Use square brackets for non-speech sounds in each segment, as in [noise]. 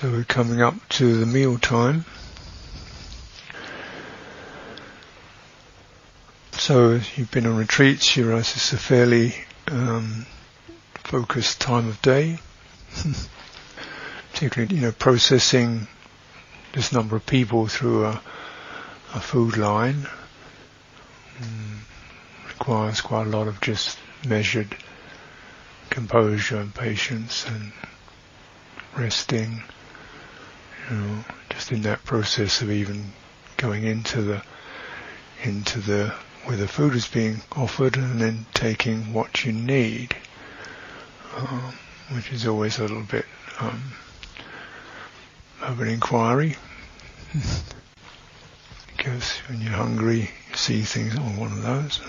So we're coming up to the meal time. So you've been on retreats, you realize it's a fairly um, focused time of day. [laughs] Particularly, you know, processing this number of people through a, a food line um, requires quite a lot of just measured composure and patience and resting you know, just in that process of even going into the into the where the food is being offered and then taking what you need, um, which is always a little bit um, of an inquiry. [laughs] because when you're hungry, you see things, oh, one of those,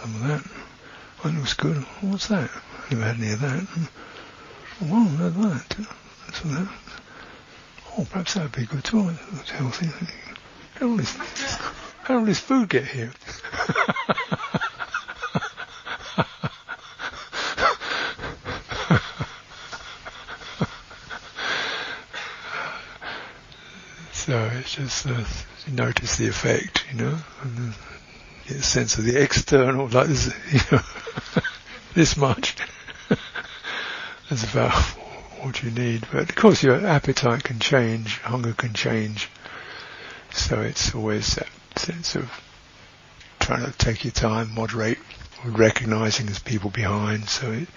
some of that. That looks good. What's that? Never had any of that. Oh, that, that. That's that. Oh, perhaps that would be good too. Healthy. How did all this, how did this food get here? [laughs] so it's just uh, notice the effect, you know, and get a sense of the external, like this, [laughs] you know, [laughs] this much. That's about what you need. But of course, your appetite can change, hunger can change. So it's always that sense of trying to take your time, moderate, recognizing there's people behind. So it,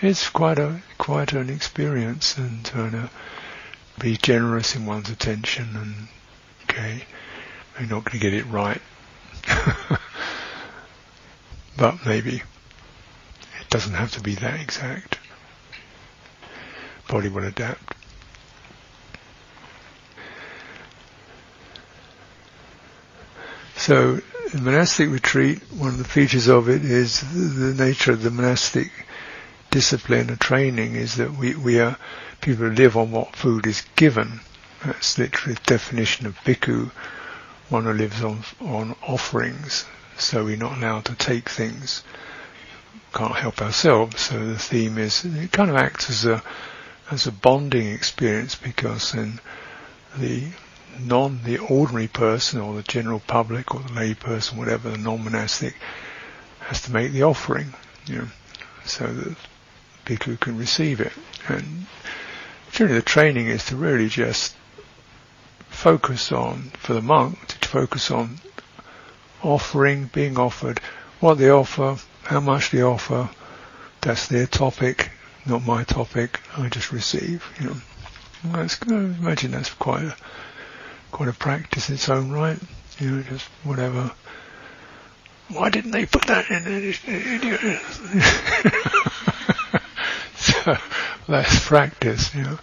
it's quite a quite an experience, and trying to be generous in one's attention. And okay, you're not going to get it right, [laughs] but maybe it doesn't have to be that exact body will adapt. So, in monastic retreat, one of the features of it is the nature of the monastic discipline and training is that we, we are people who live on what food is given. That's literally the definition of bhikkhu, one who lives on on offerings. So we're not allowed to take things, can't help ourselves. So the theme is it kind of acts as a as a bonding experience because then the non, the ordinary person or the general public or the lay person, whatever, the non-monastic, has to make the offering, you know, so that people can receive it. And generally the training is to really just focus on, for the monk, to focus on offering, being offered, what they offer, how much they offer, that's their topic, not my topic. I just receive. You know, I imagine that's quite a quite a practice in its own right. You know, just whatever. Why didn't they put that in [laughs] so that's practice, you know.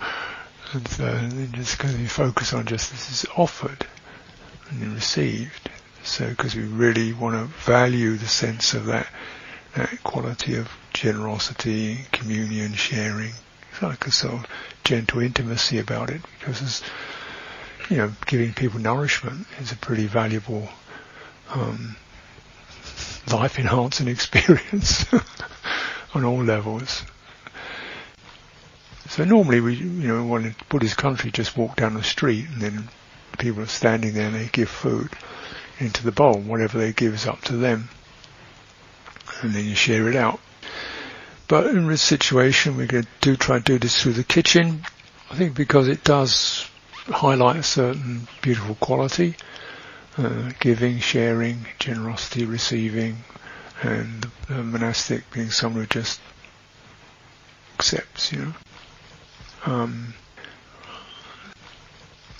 And uh, then just because you focus on just this is offered and received. So because we really want to value the sense of that that quality of generosity, communion, sharing. It's like a sort of gentle intimacy about it because you know, giving people nourishment is a pretty valuable um, life enhancing [laughs] experience [laughs] on all levels. So normally we, you know, when in Buddhist country, just walk down the street and then people are standing there and they give food into the bowl. Whatever they give is up to them and then you share it out. But in this situation, we're going to do try to do this through the kitchen. I think because it does highlight a certain beautiful quality, uh, giving, sharing, generosity, receiving, and the monastic being someone who just accepts, you know. Um,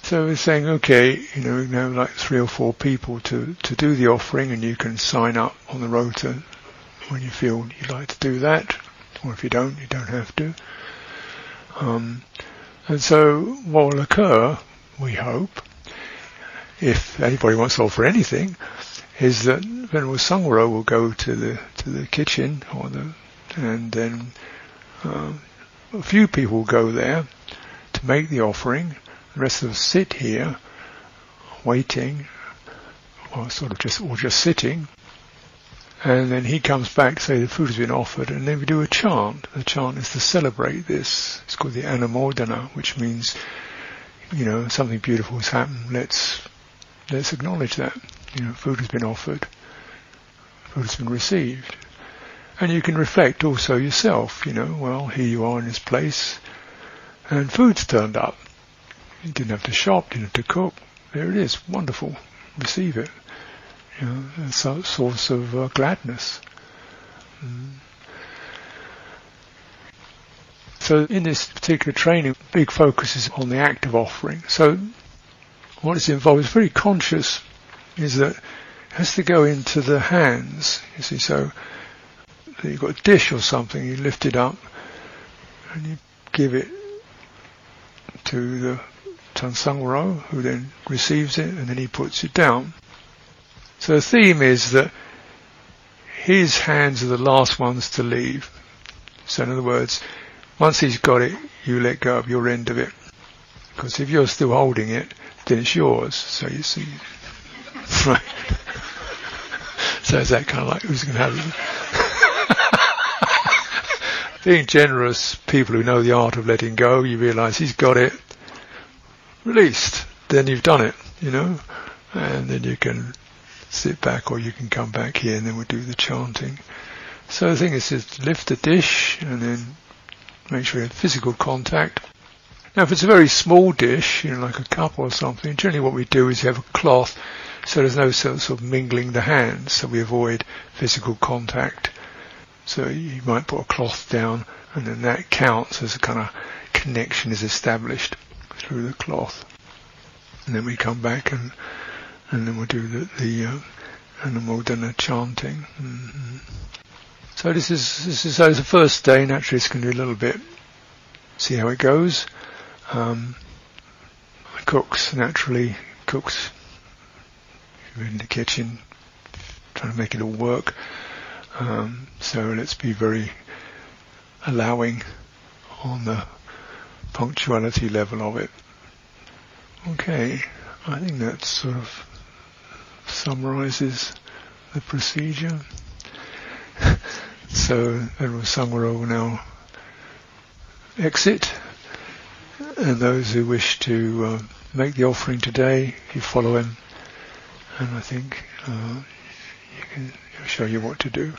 so we're saying, okay, you know, we have like three or four people to, to do the offering and you can sign up on the rota when you feel you'd like to do that, or if you don't, you don't have to. Um, and so what will occur, we hope, if anybody wants to offer anything, is that Venerable Sangwaro will go to the to the kitchen or the and then uh, a few people will go there to make the offering. The rest of us sit here waiting, or sort of just or just sitting, and then he comes back say the food has been offered, and then we do a chant. The chant is to celebrate this. It's called the Anumodana, which means you know, something beautiful has happened. Let's let's acknowledge that. You know, food has been offered, food has been received, and you can reflect also yourself. You know, well, here you are in this place, and food's turned up. You didn't have to shop, didn't have to cook. There it is, wonderful. Receive it. You know, a source of uh, gladness. Mm. So in this particular training, big focus is on the act of offering. So what is involved is very conscious, is that it has to go into the hands. You see, so you've got a dish or something, you lift it up and you give it to the Tan Sangwaro, who then receives it and then he puts it down. So the theme is that his hands are the last ones to leave. So in other words, once he's got it, you let go of your end of it. Because if you're still holding it, then it's yours. So you see, [laughs] right. so is that kind of like who's going to have it? [laughs] Being generous, people who know the art of letting go, you realise he's got it released. Then you've done it, you know, and then you can sit back or you can come back here and then we'll do the chanting. So the thing is to lift the dish and then make sure you have physical contact. Now if it's a very small dish, you know, like a cup or something, generally what we do is you have a cloth so there's no sense of mingling the hands, so we avoid physical contact. So you might put a cloth down and then that counts as a kind of connection is established through the cloth. And then we come back and and then we'll do the, the uh, Anumodana chanting. Mm-hmm. So this is this is so the first day. Naturally, it's going to be a little bit. See how it goes. Um, cooks naturally cooks in the kitchen, trying to make it all work. Um, so let's be very allowing on the punctuality level of it. Okay, I think that's sort of summarizes the procedure. [laughs] So Venerable Sangwaro will now exit, and those who wish to uh, make the offering today, you follow him, and I think uh, he can show you what to do.